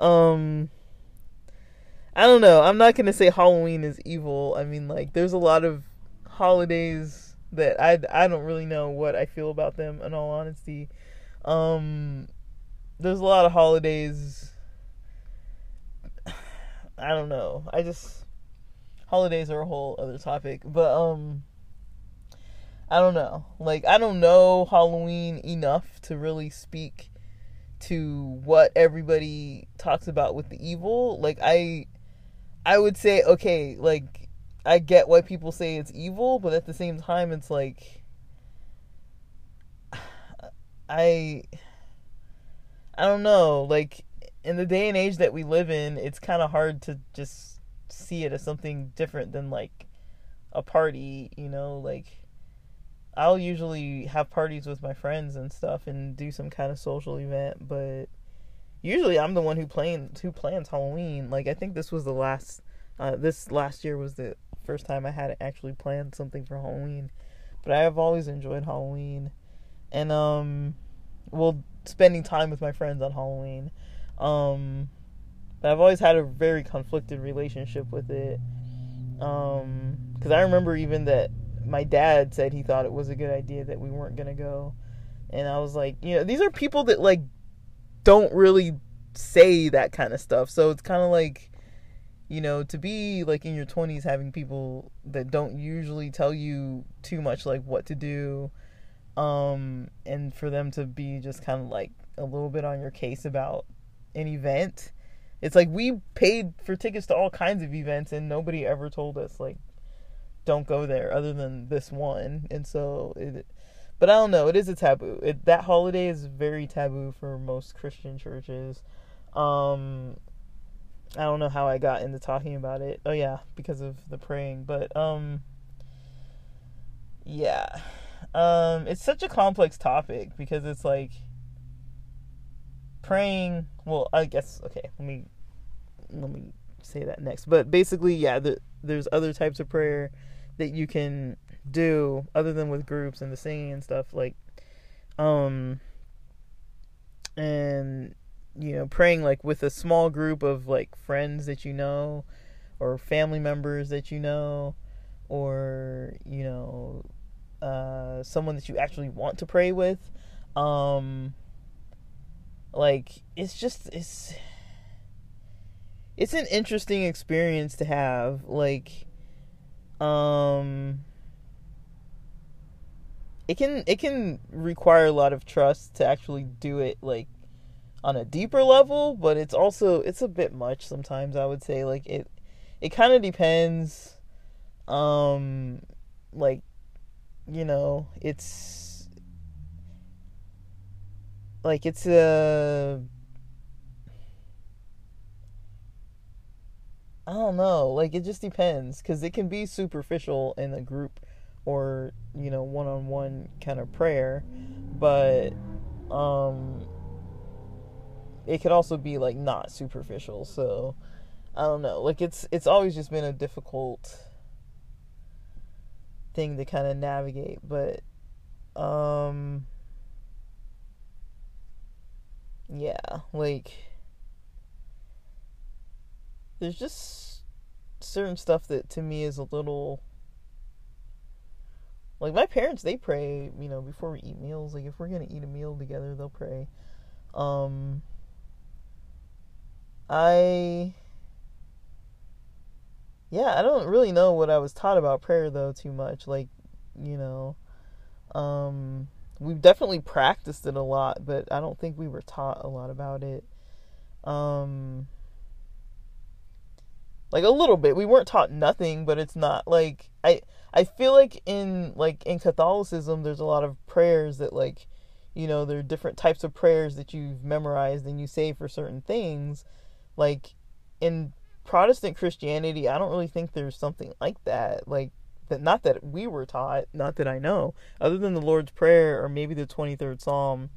um I don't know. I'm not going to say Halloween is evil. I mean like there's a lot of holidays that I, I don't really know what I feel about them in all honesty. Um, there's a lot of holidays. [sighs] I don't know. I just holidays are a whole other topic, but um I don't know. Like I don't know Halloween enough to really speak to what everybody talks about with the evil. Like I I would say okay, like I get why people say it's evil, but at the same time, it's like [sighs] I I don't know. Like in the day and age that we live in, it's kind of hard to just see it as something different than like a party. You know, like I'll usually have parties with my friends and stuff and do some kind of social event, but usually I'm the one who plans who plans Halloween. Like I think this was the last uh, this last year was the first time I had actually planned something for Halloween. But I have always enjoyed Halloween. And um well spending time with my friends on Halloween. Um but I've always had a very conflicted relationship with it. Um cuz I remember even that my dad said he thought it was a good idea that we weren't going to go. And I was like, you know, these are people that like don't really say that kind of stuff. So it's kind of like you know, to be like in your 20s having people that don't usually tell you too much like what to do um and for them to be just kind of like a little bit on your case about an event. It's like we paid for tickets to all kinds of events and nobody ever told us like don't go there other than this one. And so it but I don't know, it is a taboo. It, that holiday is very taboo for most Christian churches. Um I don't know how I got into talking about it. Oh yeah, because of the praying, but um yeah. Um it's such a complex topic because it's like praying, well, I guess okay, let me let me say that next. But basically, yeah, the, there's other types of prayer that you can do other than with groups and the singing and stuff like um and you know, praying like with a small group of like friends that you know or family members that you know or you know uh, someone that you actually want to pray with. Um like it's just it's it's an interesting experience to have like um it can it can require a lot of trust to actually do it like on a deeper level, but it's also it's a bit much sometimes I would say. Like it it kind of depends um like you know, it's like it's a I don't know, like it just depends cuz it can be superficial in a group or, you know, one-on-one kind of prayer, but um it could also be like not superficial. So I don't know. Like it's it's always just been a difficult thing to kind of navigate, but um yeah, like there's just certain stuff that to me is a little like my parents they pray, you know, before we eat meals. Like if we're gonna eat a meal together, they'll pray. Um I yeah, I don't really know what I was taught about prayer though too much. Like, you know, um we've definitely practiced it a lot, but I don't think we were taught a lot about it. Um like a little bit. We weren't taught nothing, but it's not like I I feel like in like in Catholicism there's a lot of prayers that like you know, there are different types of prayers that you've memorized and you say for certain things like in Protestant Christianity, I don't really think there's something like that. Like that not that we were taught, not that I know. Other than the Lord's Prayer or maybe the 23rd Psalm,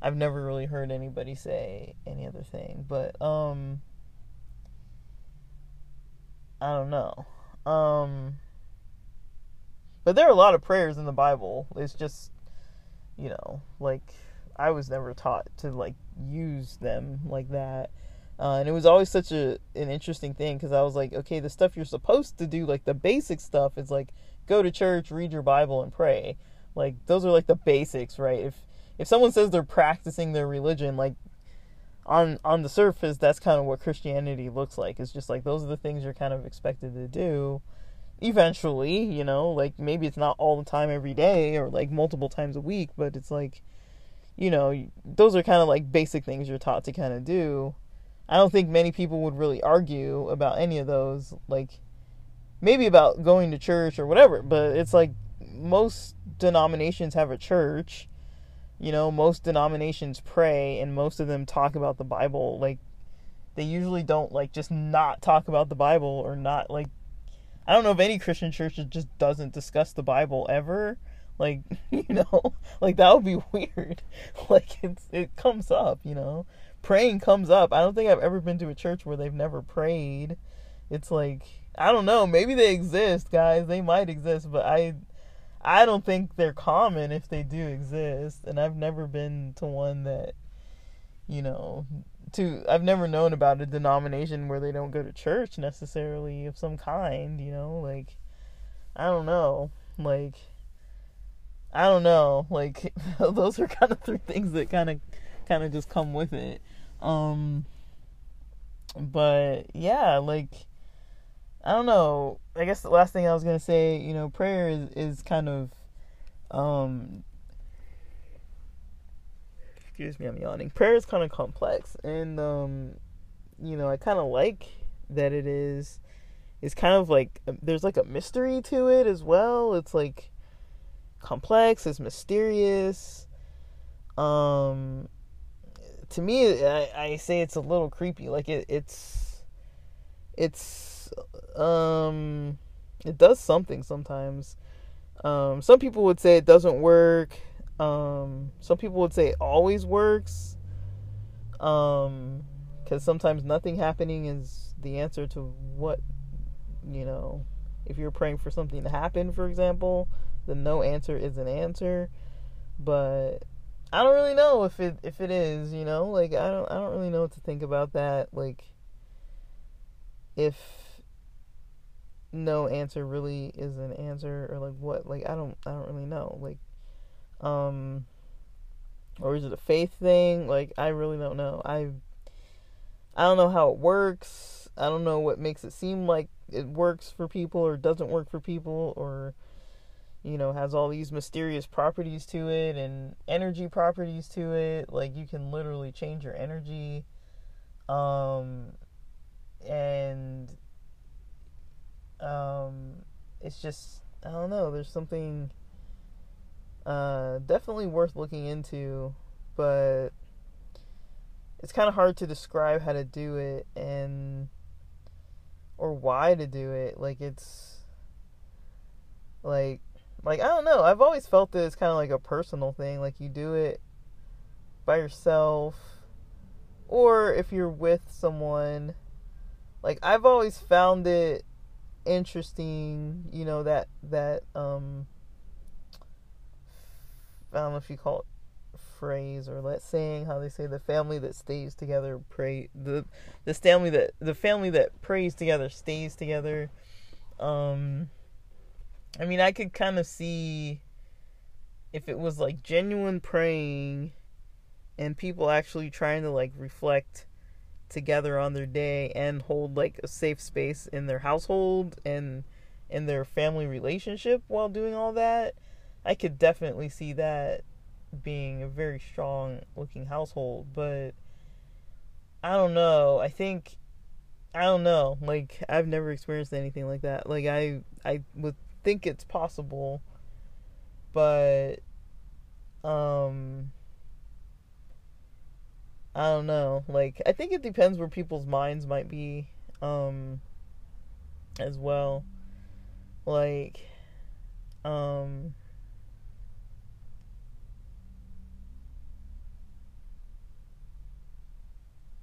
I've never really heard anybody say any other thing. But um I don't know. Um but there are a lot of prayers in the Bible. It's just you know, like I was never taught to like use them like that. Uh, and it was always such a an interesting thing because I was like, okay, the stuff you're supposed to do, like the basic stuff, is like go to church, read your Bible, and pray. Like those are like the basics, right? If if someone says they're practicing their religion, like on on the surface, that's kind of what Christianity looks like. It's just like those are the things you're kind of expected to do. Eventually, you know, like maybe it's not all the time every day or like multiple times a week, but it's like, you know, those are kind of like basic things you're taught to kind of do I don't think many people would really argue about any of those. Like, maybe about going to church or whatever, but it's like most denominations have a church. You know, most denominations pray and most of them talk about the Bible. Like they usually don't like just not talk about the Bible or not like I don't know if any Christian church just doesn't discuss the Bible ever. Like, [laughs] you know, like that would be [laughs] weird. Like it's it comes up, you know. Praying comes up. I don't think I've ever been to a church where they've never prayed. It's like I don't know, maybe they exist, guys. They might exist, but I I don't think they're common if they do exist. And I've never been to one that you know, to I've never known about a denomination where they don't go to church necessarily of some kind, you know, like I don't know. Like I don't know. Like [laughs] those are kind of three things that kind of kind of just come with it. Um but yeah, like I don't know. I guess the last thing I was gonna say, you know, prayer is is kind of, um, excuse me, I'm yawning. Prayer is kind of complex, and um, you know, I kind of like that it is. It's kind of like there's like a mystery to it as well. It's like complex. It's mysterious. Um, to me, I, I say it's a little creepy. Like it, it's, it's um it does something sometimes. Um some people would say it doesn't work. Um some people would say it always works. Um cuz sometimes nothing happening is the answer to what you know, if you're praying for something to happen, for example, then no answer is an answer. But I don't really know if it if it is, you know, like I don't I don't really know what to think about that. Like if no answer really is an answer or like what like I don't I don't really know like um or is it a faith thing like I really don't know I I don't know how it works I don't know what makes it seem like it works for people or doesn't work for people or you know has all these mysterious properties to it and energy properties to it like you can literally change your energy um and um, it's just I don't know. There's something uh, definitely worth looking into, but it's kind of hard to describe how to do it and or why to do it. Like it's like like I don't know. I've always felt that it's kind of like a personal thing. Like you do it by yourself or if you're with someone. Like I've always found it interesting, you know, that that um I don't know if you call it phrase or that saying how they say the family that stays together pray the this family that the family that prays together stays together um i mean i could kind of see if it was like genuine praying and people actually trying to like reflect together on their day and hold like a safe space in their household and in their family relationship while doing all that, I could definitely see that being a very strong looking household, but I don't know. I think I don't know. Like I've never experienced anything like that. Like I I would think it's possible, but um I don't know. Like I think it depends where people's minds might be um as well. Like um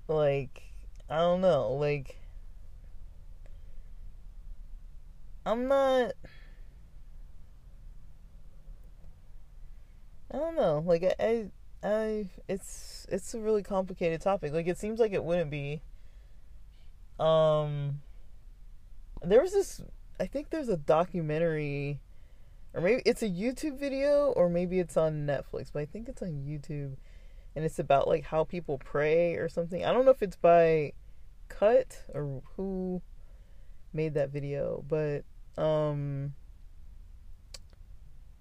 like I don't know, like I'm not I don't know. Like I, I I it's it's a really complicated topic. Like it seems like it wouldn't be. Um there was this I think there's a documentary or maybe it's a YouTube video or maybe it's on Netflix, but I think it's on YouTube and it's about like how people pray or something. I don't know if it's by Cut or who made that video, but um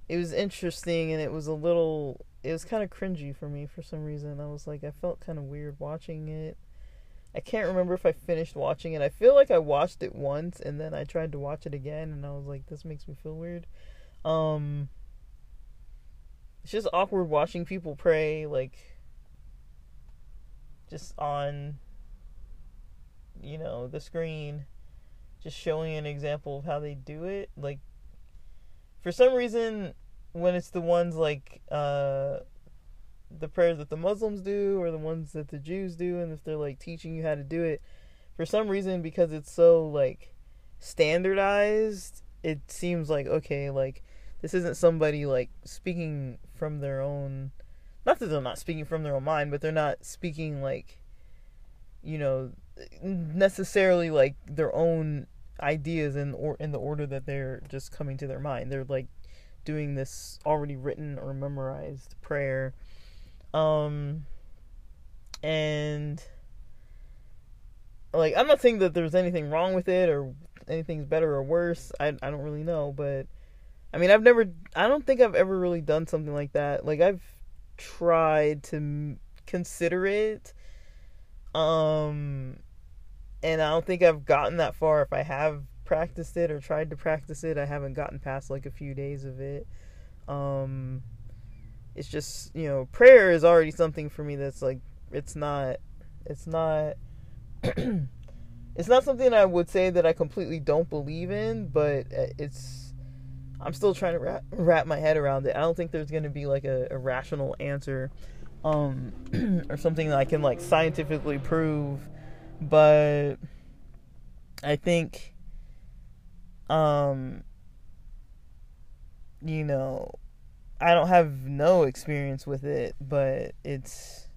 it was interesting and it was a little it was kind of cringy for me for some reason. I was like, I felt kind of weird watching it. I can't remember if I finished watching it. I feel like I watched it once and then I tried to watch it again and I was like, this makes me feel weird. Um, it's just awkward watching people pray, like, just on, you know, the screen, just showing an example of how they do it. Like, for some reason, when it's the ones like, uh, the prayers that the Muslims do or the ones that the Jews do, and if they're like teaching you how to do it, for some reason, because it's so like standardized, it seems like okay, like this isn't somebody like speaking from their own. Not that they're not speaking from their own mind, but they're not speaking like, you know, necessarily like their own ideas in or in the order that they're just coming to their mind. They're like doing this already written or memorized prayer um, and like I'm not saying that there's anything wrong with it or anything's better or worse. I I don't really know, but I mean, I've never I don't think I've ever really done something like that. Like I've tried to consider it um and I don't think I've gotten that far if I have practiced it or tried to practice it. I haven't gotten past like a few days of it. Um it's just you know prayer is already something for me that's like it's not it's not [clears throat] it's not something I would say that I completely don't believe in, but uh, it's I'm still trying to wrap, wrap my head around it. I don't think there's going to be like a, a rational answer um [clears throat] or something that I can like scientifically prove, but I think um you know I don't have no experience with it, but it's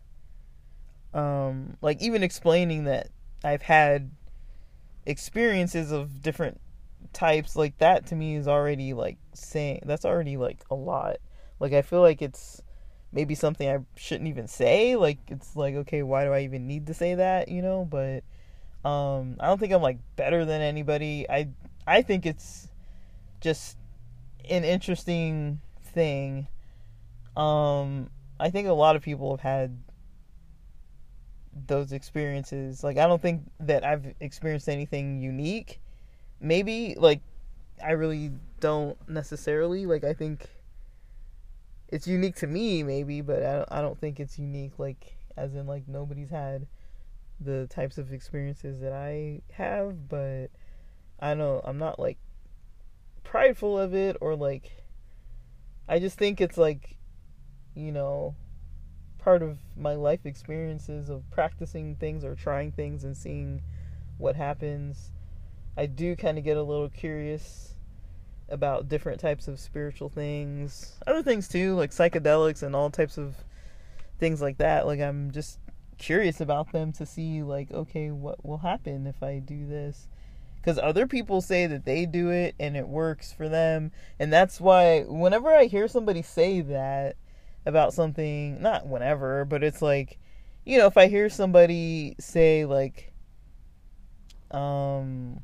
um like even explaining that I've had experiences of different types like that to me is already like saying that's already like a lot. Like I feel like it's maybe something I shouldn't even say. Like it's like okay, why do I even need to say that, you know? But um I don't think I'm like better than anybody. I I think it's just an interesting thing. Um, I think a lot of people have had those experiences. Like, I don't think that I've experienced anything unique. Maybe, like, I really don't necessarily. Like, I think it's unique to me, maybe, but I don't, I don't think it's unique, like, as in, like, nobody's had the types of experiences that I have, but I don't know I'm not, like, prideful of it or, like, I just think it's like, you know, part of my life experiences of practicing things or trying things and seeing what happens. I do kind of get a little curious about different types of spiritual things, other things too, like psychedelics and all types of things like that. Like I'm just curious about them to see like okay, what will happen if I do this? because other people say that they do it and it works for them and that's why whenever i hear somebody say that about something not whenever but it's like you know if i hear somebody say like um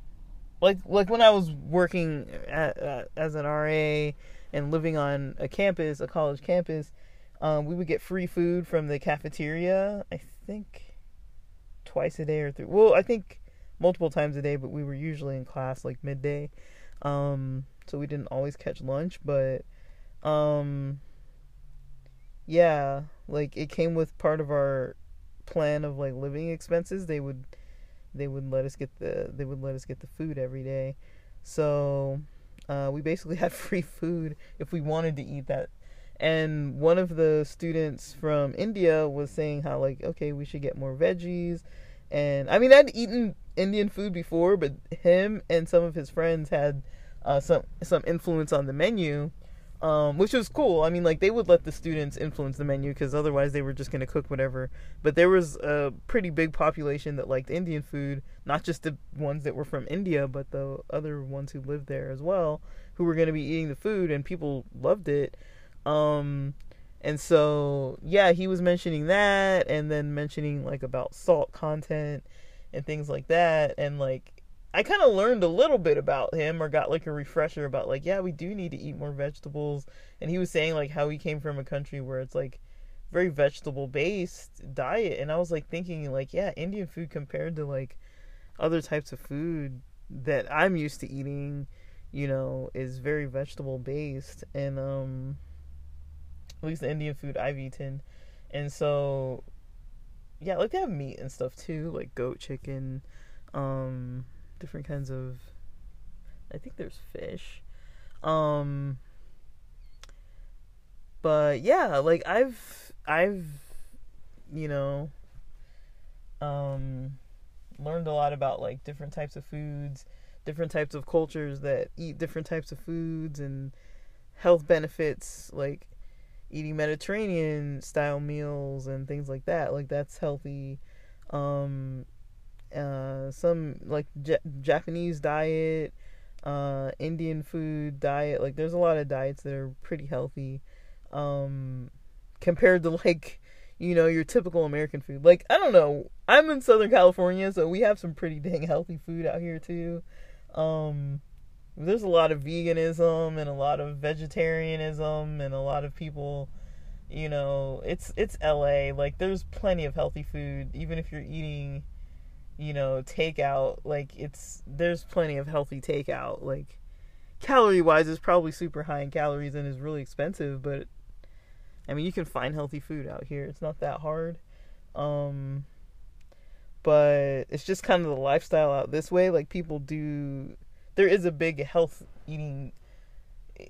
like like when i was working at, uh, as an ra and living on a campus a college campus um, we would get free food from the cafeteria i think twice a day or three well i think multiple times a day, but we were usually in class like midday. Um, so we didn't always catch lunch, but um, yeah, like it came with part of our plan of like living expenses. They would they would let us get the they would let us get the food every day. So uh, we basically [laughs] had free food if we wanted to eat that. And one of the students from India was saying how like okay we should get more veggies and I mean, I'd eaten Indian food before, but him and some of his friends had uh, some some influence on the menu, um, which was cool. I mean, like they would let the students influence the menu because otherwise they were just gonna cook whatever. But there was a pretty big population that liked Indian food, not just the ones that were from India, but the other ones who lived there as well, who were gonna be eating the food, and people loved it. Um, and so, yeah, he was mentioning that and then mentioning like about salt content and things like that. And like, I kind of learned a little bit about him or got like a refresher about like, yeah, we do need to eat more vegetables. And he was saying like how he came from a country where it's like very vegetable based diet and I was like thinking like yeah, Indian food compared to like other types of food that I'm used to eating, you know, is very vegetable based and um at least the Indian food I've eaten. And so yeah, like they have meat and stuff too, like goat chicken, um, different kinds of I think there's fish. Um but yeah, like I've I've you know um learned a lot about like different types of foods, different types of cultures that eat different types of foods and health benefits like eating Mediterranean style meals and things like that. Like that's healthy. Um, uh, some like J- Japanese diet, uh, Indian food diet. Like there's a lot of diets that are pretty healthy. Um, compared to like you know your typical American food. Like I don't know. I'm in Southern California, so we have some pretty dang healthy food out here too. Um, there's a lot of veganism and a lot of vegetarianism and a lot of people you know it's it's LA like there's plenty of healthy food even if you're eating you know takeout like it's there's plenty of healthy takeout like calorie wise it's probably super high in calories and is really expensive but I mean you can find healthy food out here. It's not that hard. Um but it's just kind of the lifestyle out this way. Like people do there is a big health eating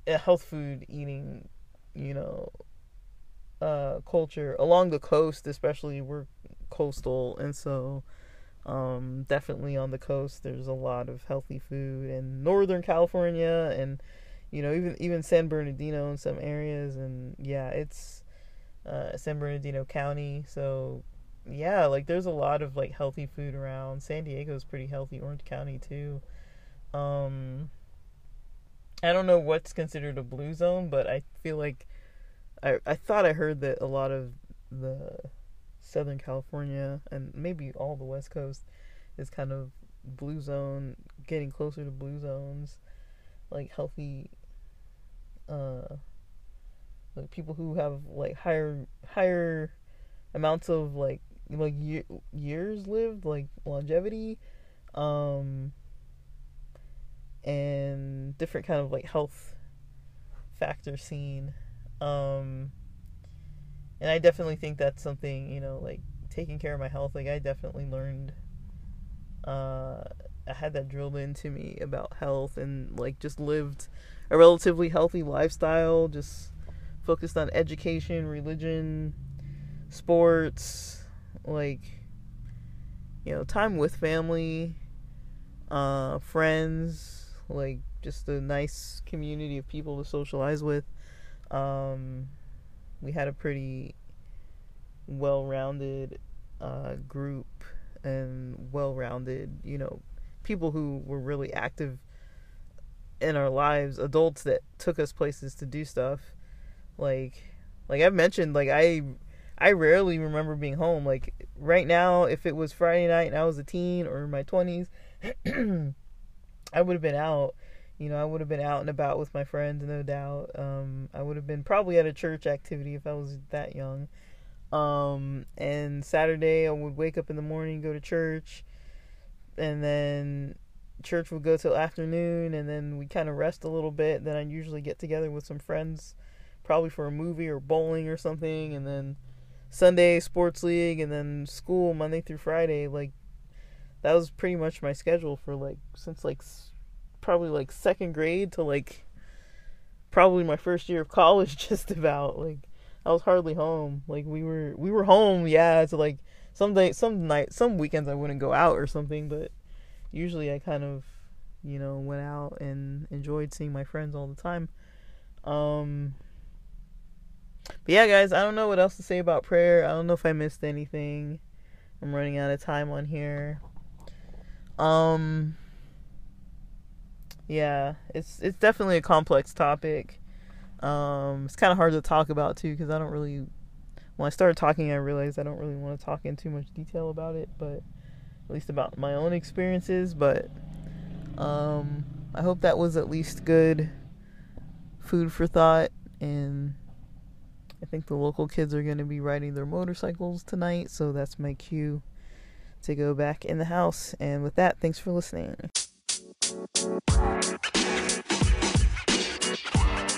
a health food eating you know uh culture along the coast especially. We're coastal and so um definitely on the coast there's a lot of healthy food in northern california and you know even even san bernardino in some areas. And yeah it's uh san bernardino county. So yeah like there's a lot of like healthy food around. San diego's pretty healthy orange county too. Um, I don't know what's considered a blue zone, but I feel like I I thought I heard that a lot of the Southern California and maybe all the West Coast is kind of blue zone, getting closer to blue zones, like healthy, uh, like people who have like higher higher amounts of like like year, years lived, like longevity, um, and different kind of like health factor scene um and i definitely think that's something you know like taking care of my health like i definitely learned uh i had that drilled into me about health and like just lived a relatively healthy lifestyle just focused on education religion sports like you know time with family uh friends like just a nice community of people to socialize with. Um, we had a pretty well-rounded uh, group and well-rounded, you know, people who were really active in our lives, adults that took us places to do stuff. Like, like I've mentioned, like I, I rarely remember being home. Like right now, if it was Friday night and I was a teen or in my twenties. [clears throat] I would have been out. You know, I would have been out and about with my friends, no doubt. Um, I would have been probably at a church activity if I was that young. Um, and Saturday, I would wake up in the morning, go to church, and then church would go till afternoon, and then we kind of rest a little bit. Then I'd usually get together with some friends, probably for a movie or bowling or something, and then Sunday sports league, and then school Monday through Friday. Like that was pretty much my schedule for like since like probably like second grade to like probably my first year of college [laughs] just about like I was hardly home. Like we were we were home yeah to like some day some night some weekends I wouldn't go out or something but usually I kind of you know went out and enjoyed seeing my friends all the time. Um but yeah guys I don't know what else to say about prayer. I don't know if I missed anything. I'm running out of time on here. Um yeah, it's it's definitely a complex topic. Um it's kind of hard to talk about too cuz I don't really when I started talking I realized I don't really want to talk in too much detail about it, but at least about my own experiences, but um I hope that was at least good food for thought and I think the local kids are going to be riding their motorcycles tonight, so that's my cue to go back in the house. And with that, thanks for listening. You know, man. You